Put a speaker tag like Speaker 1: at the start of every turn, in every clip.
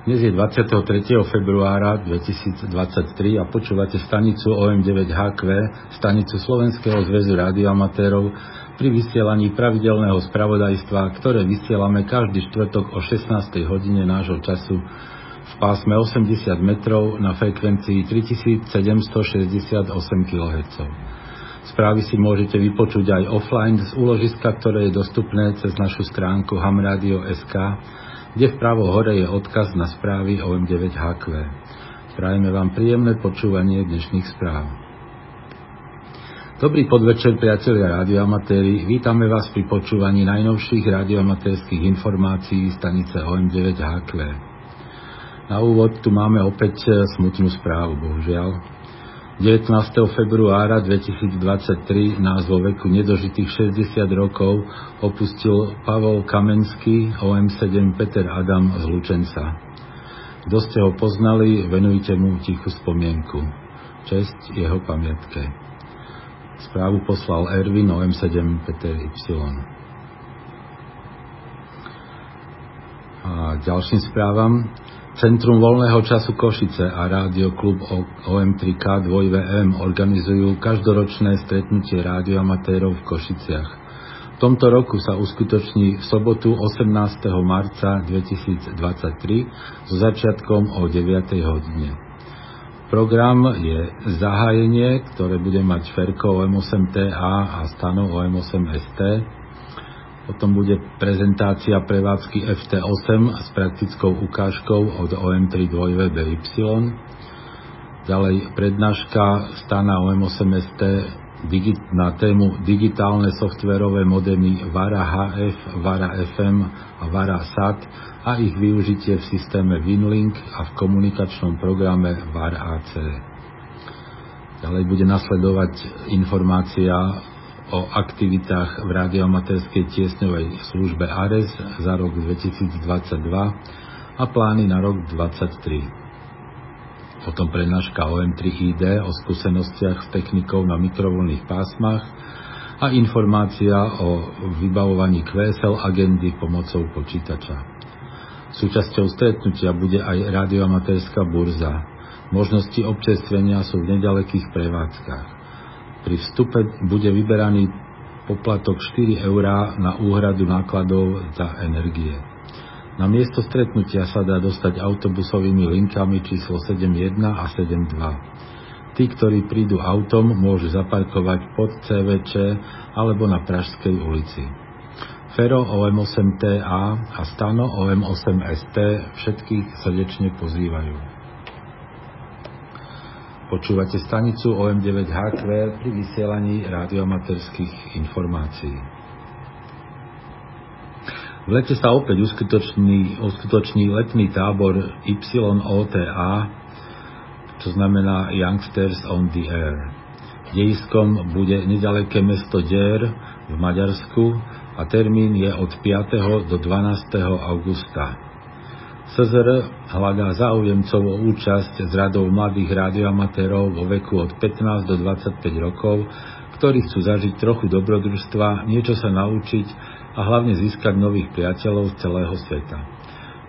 Speaker 1: Dnes je 23. februára 2023 a počúvate stanicu OM9HQ, stanicu Slovenského zväzu radioamatérov pri vysielaní pravidelného spravodajstva, ktoré vysielame každý štvrtok o 16. hodine nášho času v pásme 80 metrov na frekvencii 3768 kHz. Správy si môžete vypočuť aj offline z úložiska, ktoré je dostupné cez našu stránku hamradio.sk kde vpravo hore je odkaz na správy OM9HQ. Prajeme vám príjemné počúvanie dnešných správ. Dobrý podvečer, priatelia radioamatéri. Vítame vás pri počúvaní najnovších radioamatérských informácií stanice OM9HQ. Na úvod tu máme opäť smutnú správu, bohužiaľ. 19. februára 2023 nás vo veku nedožitých 60 rokov opustil Pavol Kamenský, OM7 Peter Adam z Lučenca. Kto ste ho poznali, venujte mu tichú spomienku. Česť jeho pamiatke. Správu poslal Ervin OM7 Peter Y. A ďalším správam. Centrum voľného času Košice a Klub OM3K 2VM organizujú každoročné stretnutie rádioamatérov v Košiciach. V tomto roku sa uskutoční v sobotu 18. marca 2023 so začiatkom o 9. hodine. Program je zahájenie, ktoré bude mať Ferko OM8TA a Stano OM8ST, potom bude prezentácia prevádzky FT8 s praktickou ukážkou od OM3 2BY. Ďalej prednáška Stana OM8ST na tému digitálne softverové modemy VARA HF, VARA FM a VARA SAT a ich využitie v systéme Winlink a v komunikačnom programe VAR AC. Ďalej bude nasledovať informácia o aktivitách v radiomaterskej tiesňovej službe ARES za rok 2022 a plány na rok 2023. Potom prednáška OM3ID o skúsenostiach s technikou na mikrovolných pásmach a informácia o vybavovaní QSL agendy pomocou počítača. Súčasťou stretnutia bude aj radioamatérská burza. Možnosti občerstvenia sú v nedalekých prevádzkach. Pri vstupe bude vyberaný poplatok 4 eurá na úhradu nákladov za energie. Na miesto stretnutia sa dá dostať autobusovými linkami číslo 71 a 72. Tí, ktorí prídu autom, môžu zaparkovať pod CVČ alebo na Pražskej ulici. Fero OM8TA a Stano OM8ST všetkých srdečne pozývajú. Počúvate stanicu OM9HQ pri vysielaní radiomaterských informácií. V lete sa opäť uskutoční, uskutoční letný tábor YOTA, čo znamená Youngsters on the Air. Dejiskom bude nedaleké mesto Der v Maďarsku a termín je od 5. do 12. augusta. SZR hľadá záujemcov o účasť z radov mladých rádioamatérov vo veku od 15 do 25 rokov, ktorí chcú zažiť trochu dobrodružstva, niečo sa naučiť a hlavne získať nových priateľov z celého sveta.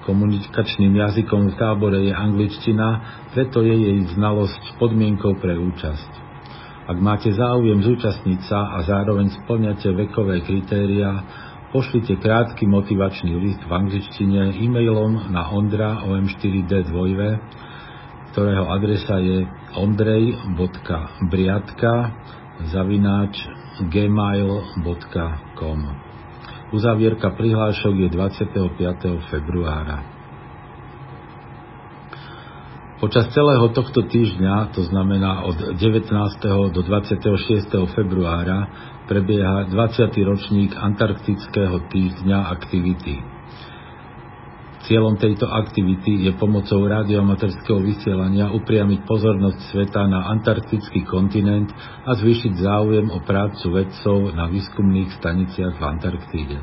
Speaker 1: Komunikačným jazykom v tábore je angličtina, preto je jej znalosť podmienkou pre účasť. Ak máte záujem zúčastniť sa a zároveň splňate vekové kritéria, pošlite krátky motivačný list v angličtine e-mailom na ondra om4d2, ktorého adresa je ondrej.briatka zavináč gmail.com Uzavierka prihlášok je 25. februára. Počas celého tohto týždňa, to znamená od 19. do 26. februára, prebieha 20. ročník Antarktického týždňa aktivity. Cieľom tejto aktivity je pomocou radioamaterského vysielania upriamiť pozornosť sveta na antarktický kontinent a zvýšiť záujem o prácu vedcov na výskumných staniciach v Antarktíde.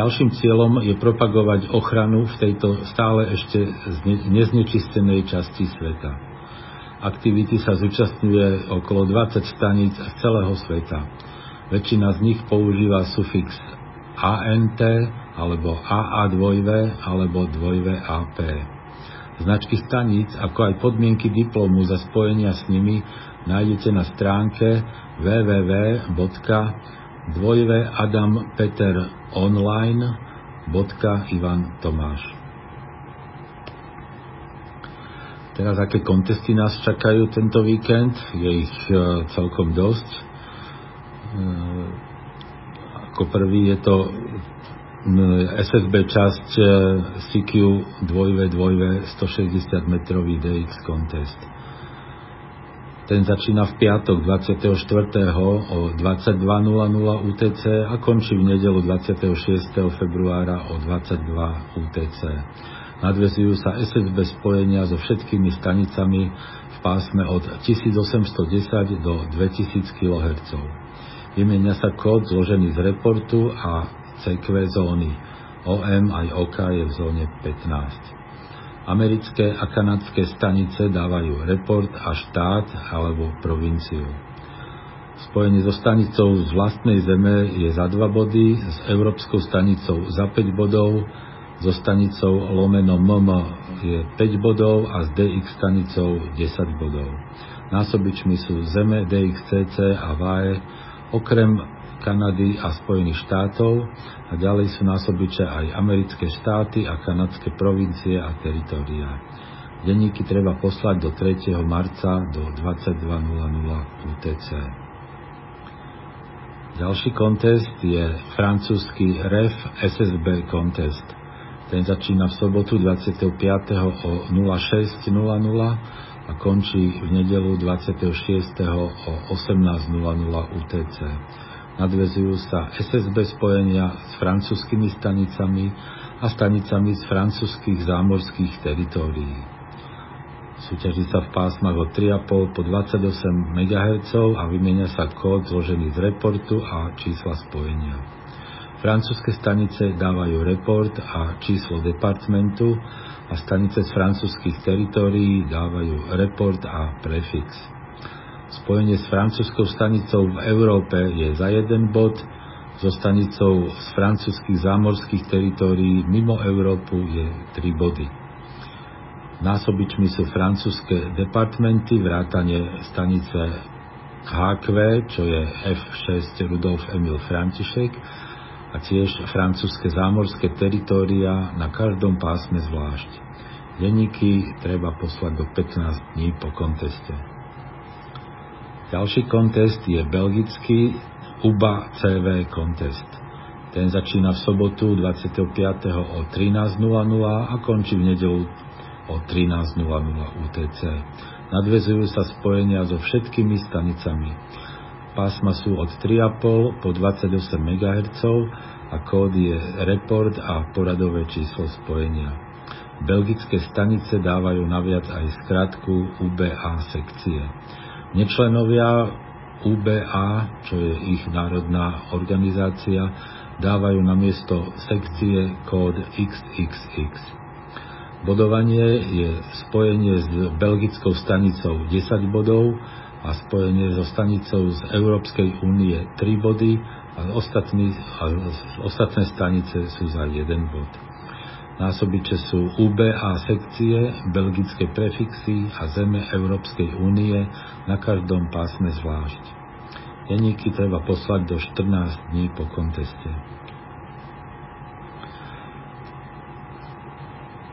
Speaker 1: Ďalším cieľom je propagovať ochranu v tejto stále ešte neznečistenej časti sveta. Aktivity sa zúčastňuje okolo 20 staníc z celého sveta. Väčšina z nich používa sufix ANT alebo AA2V alebo 2VAP. Značky staníc, ako aj podmienky diplomu za spojenia s nimi nájdete na stránke www.adampeteronline.ivan Teraz aké kontesty nás čakajú tento víkend? Je ich e, celkom dosť. E, ako prvý je to SSB časť CQ 2V 2V 160 metrový DX contest. Ten začína v piatok 24. o 22.00 UTC a končí v nedelu 26. februára o 22 UTC. Nadvezujú sa SSB spojenia so všetkými stanicami v pásme od 1810 do 2000 kHz. Vymenia sa kód zložený z reportu a CQ zóny. OM aj OK je v zóne 15. Americké a kanadské stanice dávajú report a štát alebo provinciu. Spojenie so stanicou z vlastnej zeme je za 2 body, s európskou stanicou za 5 bodov, so stanicou lomeno MM je 5 bodov a s DX stanicou 10 bodov. Násobičmi sú Zeme, DXCC a VAE, okrem Kanady a Spojených štátov a ďalej sú násobiče aj americké štáty a kanadské provincie a teritoria. Denníky treba poslať do 3. marca do 22.00 UTC. Ďalší kontest je francúzsky REF SSB kontest. Ten začína v sobotu 25. o 06.00 a končí v nedelu 26. o 18.00 UTC nadvezujú sa SSB spojenia s francúzskými stanicami a stanicami z francúzských zámorských teritórií. Súťaží sa v pásmach od 3,5 po 28 MHz a vymenia sa kód zložený z reportu a čísla spojenia. Francúzske stanice dávajú report a číslo departmentu a stanice z francúzskych teritórií dávajú report a prefix. Spojenie s francúzskou stanicou v Európe je za jeden bod, so stanicou z francúzskych zámorských teritórií mimo Európu je 3 body. Násobičmi sú francúzske departmenty, vrátane stanice HQ, čo je F6 Rudolf Emil František, a tiež francúzske zámorské teritória na každom pásme zvlášť. Denníky treba poslať do 15 dní po konteste. Ďalší kontest je belgický UBA CV kontest. Ten začína v sobotu 25. o 13.00 a končí v nedelu o 13.00 UTC. Nadvezujú sa spojenia so všetkými stanicami. Pásma sú od 3,5 po 28 MHz a kód je report a poradové číslo spojenia. Belgické stanice dávajú naviac aj skratku UBA sekcie. Nečlenovia UBA, čo je ich národná organizácia, dávajú na miesto sekcie kód XXX. Bodovanie je spojenie s belgickou stanicou 10 bodov a spojenie so stanicou z Európskej únie 3 body a, ostatní, a ostatné stanice sú za 1 bod. Násobiče sú UBA sekcie, belgické prefixy a zeme Európskej únie na každom pásme zvlášť. Denníky treba poslať do 14 dní po konteste.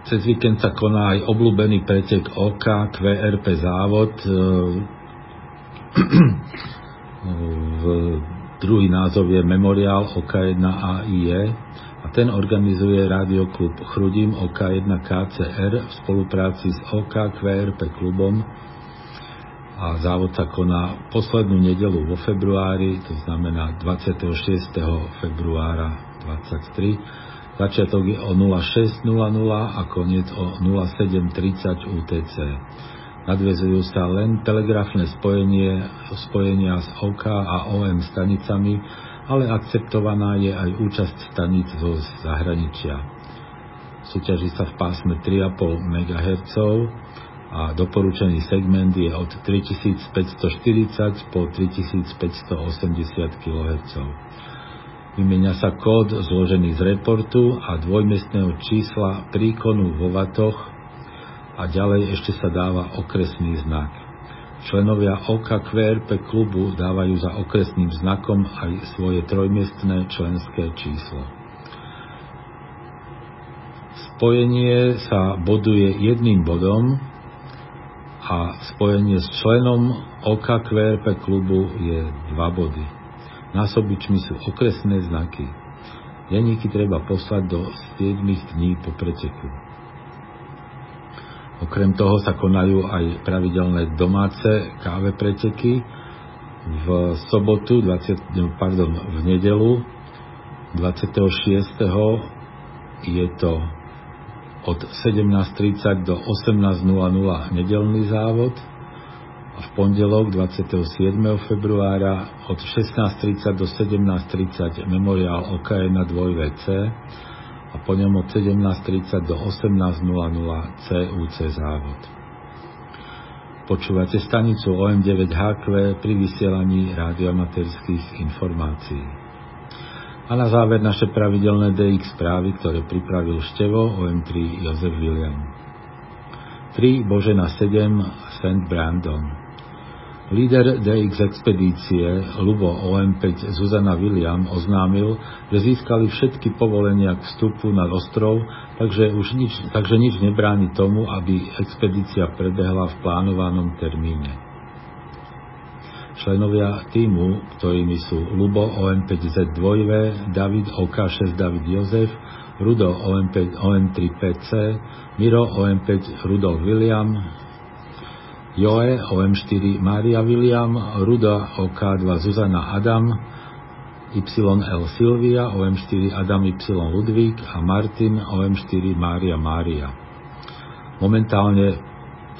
Speaker 1: Cez víkend sa koná aj obľúbený pretek OK QRP závod. V druhý názov je Memoriál OK1 AIE a ten organizuje Radioklub Chrudim OK1 KCR v spolupráci s OK QRP klubom a závod sa koná poslednú nedelu vo februári, to znamená 26. februára 23. Začiatok je o 06.00 a koniec o 07.30 UTC. Nadvezujú sa len telegrafné spojenie, spojenia s OK a OM stanicami ale akceptovaná je aj účasť staníc zo zahraničia. Súťaží sa v pásme 3,5 MHz a doporučený segment je od 3540 po 3580 kHz. Vymenia sa kód zložený z reportu a dvojmestného čísla príkonu vo vatoch a ďalej ešte sa dáva okresný znak. Členovia OKQRP klubu dávajú za okresným znakom aj svoje trojmiestné členské číslo. Spojenie sa boduje jedným bodom a spojenie s členom OKQRP klubu je dva body. Násobičmi sú okresné znaky. Deníky treba poslať do 7 dní po preteku. Okrem toho sa konajú aj pravidelné domáce káve preteky. V sobotu, 20, pardon, v nedelu 26. je to od 17.30 do 18.00 nedelný závod a v pondelok 27. februára od 16.30 do 17.30 memoriál OKN na 2VC a po ňom od 17.30 do 18.00 CUC závod. Počúvate stanicu OM9HQ pri vysielaní rádiomaterských informácií. A na záver naše pravidelné DX správy, ktoré pripravil števo OM3 Jozef William. 3 Božena 7 St. Brandon Líder DX expedície Lubo OM5 Zuzana William oznámil, že získali všetky povolenia k vstupu na ostrov, takže, už nič, takže nič nebráni tomu, aby expedícia prebehla v plánovanom termíne. Členovia týmu, ktorými sú Lubo OM5Z2, David OK6 David Jozef, Rudo OM5 OM3PC, Miro OM5 Rudolf William, Joe OM4 Maria William, Ruda OK2 Zuzana Adam, YL Silvia, OM4 Adam Y Ludvík a Martin OM4 Mária Mária. Momentálne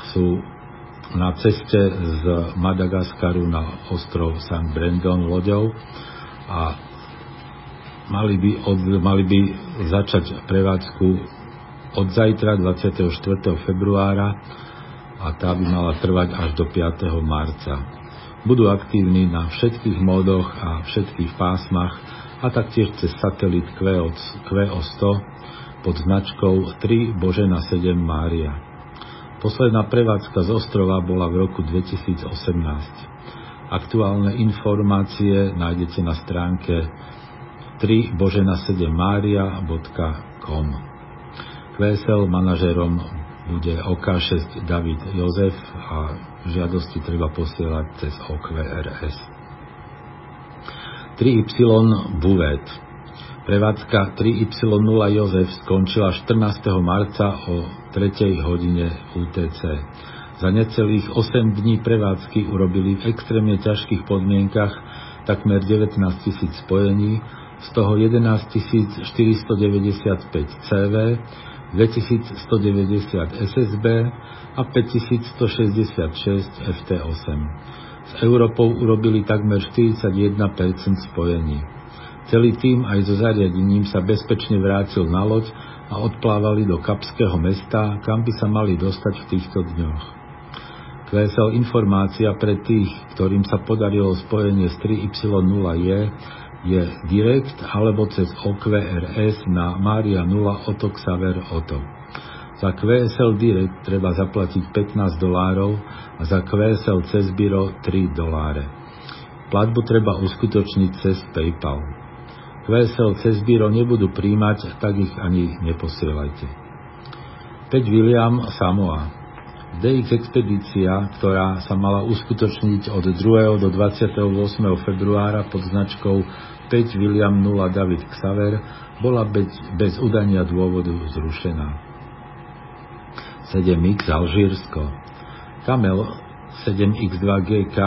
Speaker 1: sú na ceste z Madagaskaru na ostrov St. Brandon loďou a mali by, od, mali by začať prevádzku od zajtra 24. februára a tá by mala trvať až do 5. marca. Budú aktívni na všetkých módoch a všetkých pásmach a taktiež cez satelit QO100 pod značkou 3 Božena 7 Mária. Posledná prevádzka z ostrova bola v roku 2018. Aktuálne informácie nájdete na stránke 3 božena 7 maria.com. QSL manažerom bude OK6 David Jozef a žiadosti treba posielať cez OQRS. 3Y Buvet Prevádzka 3Y0 Jozef skončila 14. marca o 3. hodine UTC. Za necelých 8 dní prevádzky urobili v extrémne ťažkých podmienkach takmer 19 tisíc spojení, z toho 11 495 CV, 2190 SSB a 5166 FT8. S Európou urobili takmer 41% spojení. Celý tým aj so zariadením sa bezpečne vrátil na loď a odplávali do Kapského mesta, kam by sa mali dostať v týchto dňoch. QSL informácia pre tých, ktorým sa podarilo spojenie s 3Y0 je, direkt alebo cez OQRS na Maria 0 Oto Xaver Oto. Za QSL Direct treba zaplatiť 15 dolárov a za QSL cez Biro 3 doláre. Platbu treba uskutočniť cez PayPal. QSL cez Biro nebudú príjmať, tak ich ani neposielajte. 5 William Samoa DX expedícia, ktorá sa mala uskutočniť od 2. do 28. februára pod značkou 5 William 0 David Xaver, bola bez, bez udania dôvodu zrušená. 7X Alžírsko Kamel 7X2GK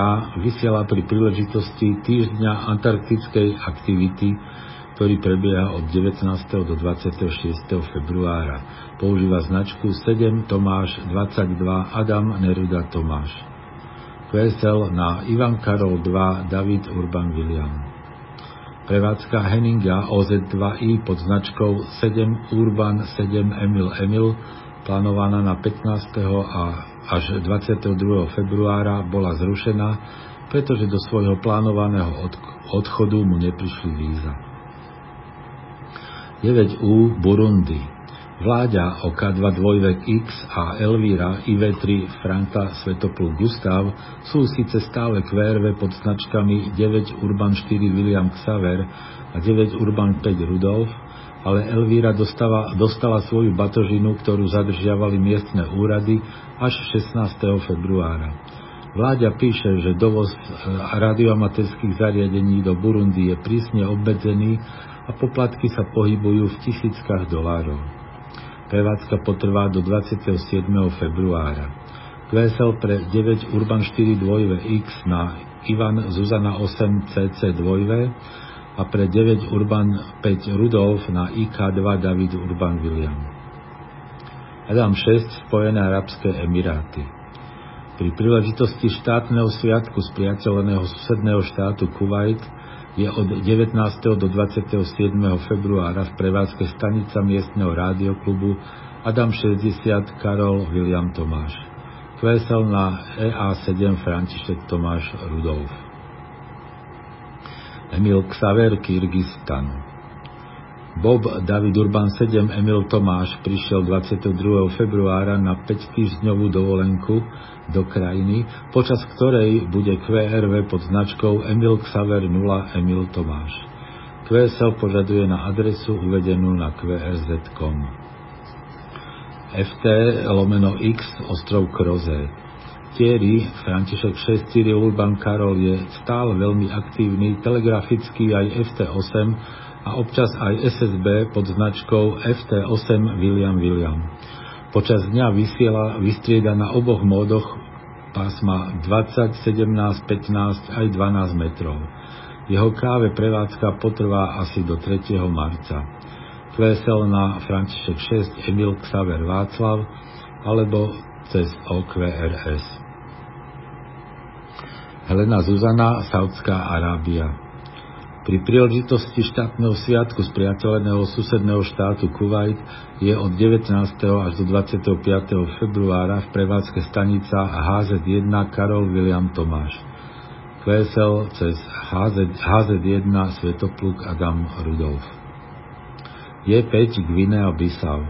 Speaker 1: vysiela pri príležitosti týždňa antarktickej aktivity ktorý prebieha od 19. do 26. februára. Používa značku 7 Tomáš 22 Adam Neruda Tomáš. QSL na Ivan Karol 2 David Urban William. Prevádzka Henninga OZ2i pod značkou 7 Urban 7 Emil Emil plánovaná na 15. a až 22. februára bola zrušená, pretože do svojho plánovaného odchodu mu neprišli víza. 9U Burundi. Vláďa OK2 dvojvek X a Elvíra IV3 Franka Svetopluk Gustav sú síce stále QRV pod značkami 9 Urban 4 William Xaver a 9 Urban 5 Rudolf, ale Elvíra dostala, dostala svoju batožinu, ktorú zadržiavali miestne úrady až 16. februára. Vláďa píše, že dovoz e, radioamaterských zariadení do Burundi je prísne obmedzený a poplatky sa pohybujú v tisíckach dolárov. Prevádzka potrvá do 27. februára. QSL pre 9 Urban 4 2 X na Ivan Zuzana 8 CC 2 a pre 9 Urban 5 Rudolf na IK2 David Urban William. Adam 6 Spojené Arabské Emiráty. Pri príležitosti štátneho sviatku spriateľeného susedného štátu Kuwait je od 19. do 27. februára v prevádzke stanica miestneho rádioklubu Adam 60 Karol William Tomáš. Kvesel na EA7 František Tomáš Rudolf. Emil Xaver Kyrgyzstan. Bob David Urban 7 Emil Tomáš prišiel 22. februára na 5 týždňovú dovolenku do krajiny, počas ktorej bude QRV pod značkou Emil Xaver 0 Emil Tomáš. QSL požaduje na adresu uvedenú na qrz.com. FT lomeno X ostrov Kroze. Thierry František 6 Cyril Urban Karol je stále veľmi aktívny, telegraficky aj FT8 a občas aj SSB pod značkou FT8 William William. Počas dňa vysiela, vystrieda na oboch módoch pásma 20, 17, 15 aj 12 metrov. Jeho káve prevádzka potrvá asi do 3. marca. Kvesel na František 6 Emil Xaver Václav alebo cez OQRS. Helena Zuzana, Saudská Arábia. Pri príležitosti štátneho sviatku spriateľeného susedného štátu Kuwait je od 19. až do 25. februára v prevádzke stanica HZ1 Karol William Tomáš. QSL cez HZ, HZ1 Svetopluk Adam Rudolf. Je5 Gvinea Bissau.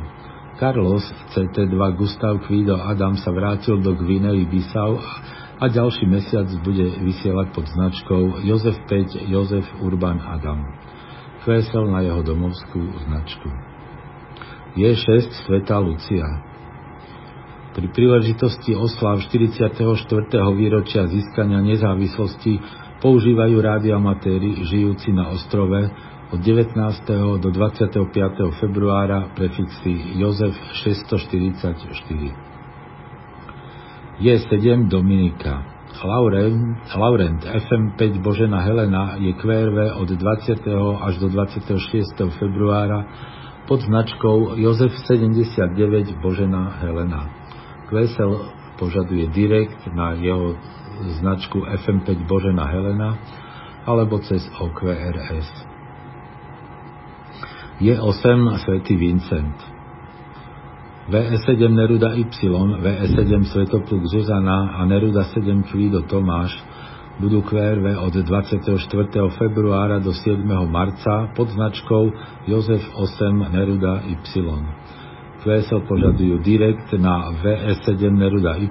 Speaker 1: Carlos CT2 Gustav Kvido Adam sa vrátil do Gvinei Bissau a ďalší mesiac bude vysielať pod značkou Jozef 5 Jozef Urban Adam. Kvesel na jeho domovskú značku. Je6 Sveta Lucia. Pri príležitosti oslav 44. výročia získania nezávislosti používajú rádioamatéri žijúci na ostrove od 19. do 25. februára prefixy Jozef 644 je 7 Dominika. Laurent, Laurent FM5 Božena Helena je QRV od 20. až do 26. februára pod značkou Jozef 79 Božena Helena. QSL požaduje direkt na jeho značku FM5 Božena Helena alebo cez OQRS. Je 8 Svetý Vincent. VE7 Neruda Y, VE7 Svetopluk Zuzana a Neruda 7 Kvído Tomáš budú QRV od 24. februára do 7. marca pod značkou Jozef 8 Neruda Y. QSL požadujú direkt na VE7 Neruda Y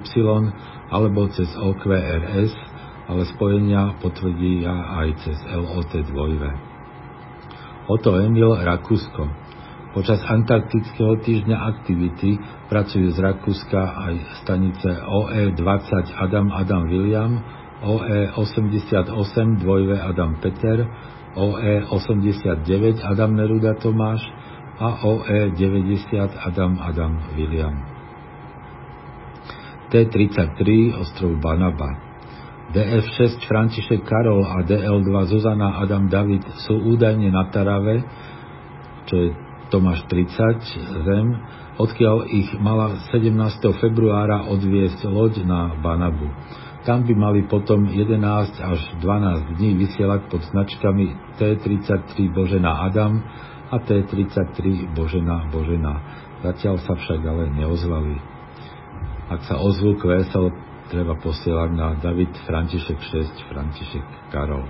Speaker 1: alebo cez OQRS, ale spojenia potvrdia aj cez LOT 2. Oto Emil Rakúsko Počas antarktického týždňa aktivity pracujú z Rakúska aj stanice OE20 Adam Adam William, OE88 dvojve Adam Peter, OE89 Adam Neruda Tomáš a OE90 Adam Adam William. T33 ostrov Banaba. DF6 František Karol a DL2 Zuzana Adam David sú údajne na Tarave, čo je Tomáš 30 zem, odkiaľ ich mala 17. februára odviesť loď na Banabu. Tam by mali potom 11 až 12 dní vysielať pod značkami T33 Božena Adam a T33 Božena Božena. Zatiaľ sa však ale neozvali. Ak sa ozvú kvésel, treba posielať na David František 6 František Karol.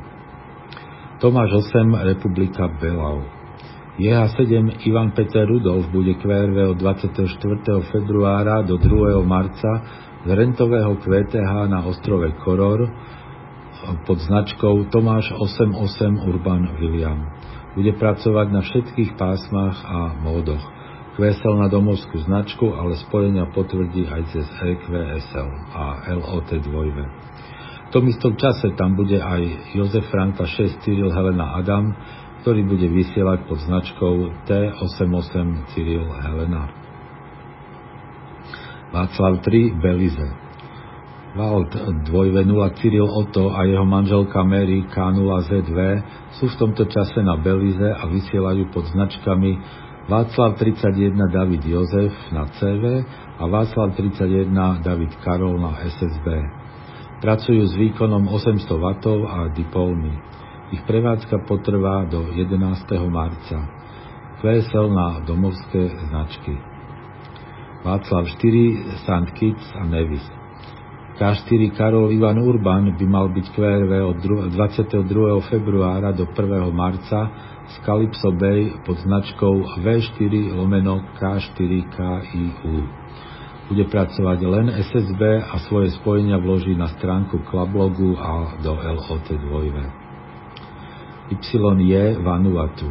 Speaker 1: Tomáš 8 Republika Belau JH7 Ivan Peter Rudolf bude QRV od 24. februára do 2. marca z rentového QTH na ostrove Koror pod značkou Tomáš 88 Urban William. Bude pracovať na všetkých pásmach a módoch. QSL na domovskú značku, ale spojenia potvrdí aj cez EQSL a LOT 2. V tom istom čase tam bude aj Jozef Franka 6 Cyril Helena Adam, ktorý bude vysielať pod značkou T88 Cyril Helena. Václav 3 Belize Vald 2.0 Cyril Otto a jeho manželka Mary K0ZV sú v tomto čase na Belize a vysielajú pod značkami Václav 31 David Jozef na CV a Václav 31 David Karol na SSB. Pracujú s výkonom 800 W a dipolmi. Ich prevádzka potrvá do 11. marca. QSL na domovské značky. Václav 4, St. Kitts a Nevis. K4 Karol Ivan Urban by mal byť QRV od 22. februára do 1. marca z Calypso Bay pod značkou V4 lomeno K4KIU. Bude pracovať len SSB a svoje spojenia vloží na stránku Klablogu a do LOT 2. YJ Vanuatu.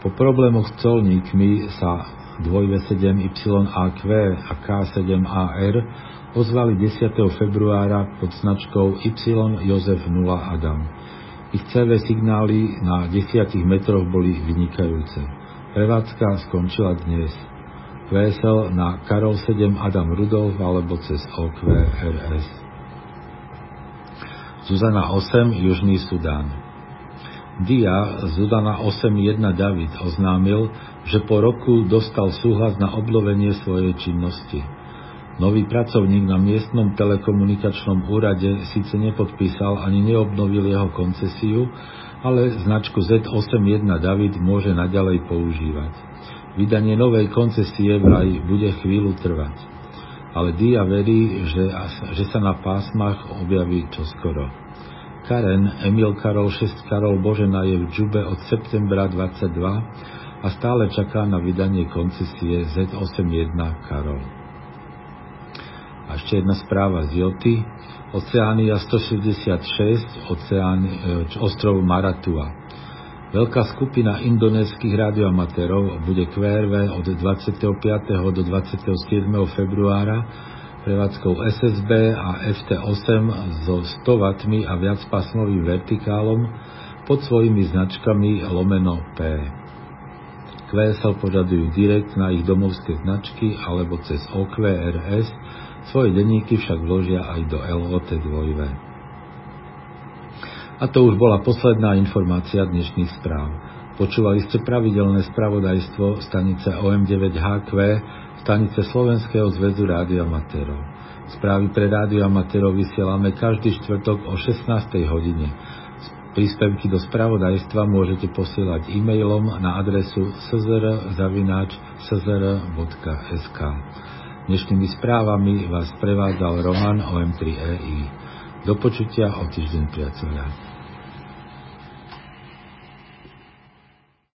Speaker 1: Po problémoch s colníkmi sa 2V7YAQ a K7AR ozvali 10. februára pod značkou Y Jozef 0 Adam. Ich CV signály na 10 metroch boli vynikajúce. Prevádzka skončila dnes. VSL na Karol 7 Adam Rudolf alebo cez OQRS. Zuzana 8 Južný Sudán. Dia z Udana 8.1 David oznámil, že po roku dostal súhlas na obnovenie svojej činnosti. Nový pracovník na miestnom telekomunikačnom úrade síce nepodpísal ani neobnovil jeho koncesiu, ale značku Z81 David môže naďalej používať. Vydanie novej koncesie vraj bude chvíľu trvať. Ale Dia verí, že, že sa na pásmach objaví čoskoro. Karen Emil Karol 6 Karol Božena je v Džube od septembra 22 a stále čaká na vydanie koncesie Z81 Karol. A ešte jedna správa z Joty. Oceánia 166, oceán, e, ostrov Maratua. Veľká skupina indonéskych radioamatérov bude QRV od 25. do 27. februára prevádzkou SSB a FT8 so 100 W a viacpásmovým vertikálom pod svojimi značkami lomeno P. QSL požadujú direkt na ich domovské značky alebo cez OQRS, svoje denníky však vložia aj do LOT 2. A to už bola posledná informácia dnešných správ. Počúvali ste pravidelné spravodajstvo stanice OM9HQ stanice Slovenského zväzu rádioamatérov. Správy pre rádioamatérov vysielame každý štvrtok o 16. hodine. Príspevky do spravodajstva môžete posielať e-mailom na adresu szr.sk. Dnešnými správami vás prevádzal Roman OM3EI. Do počutia o týždeň priateľa.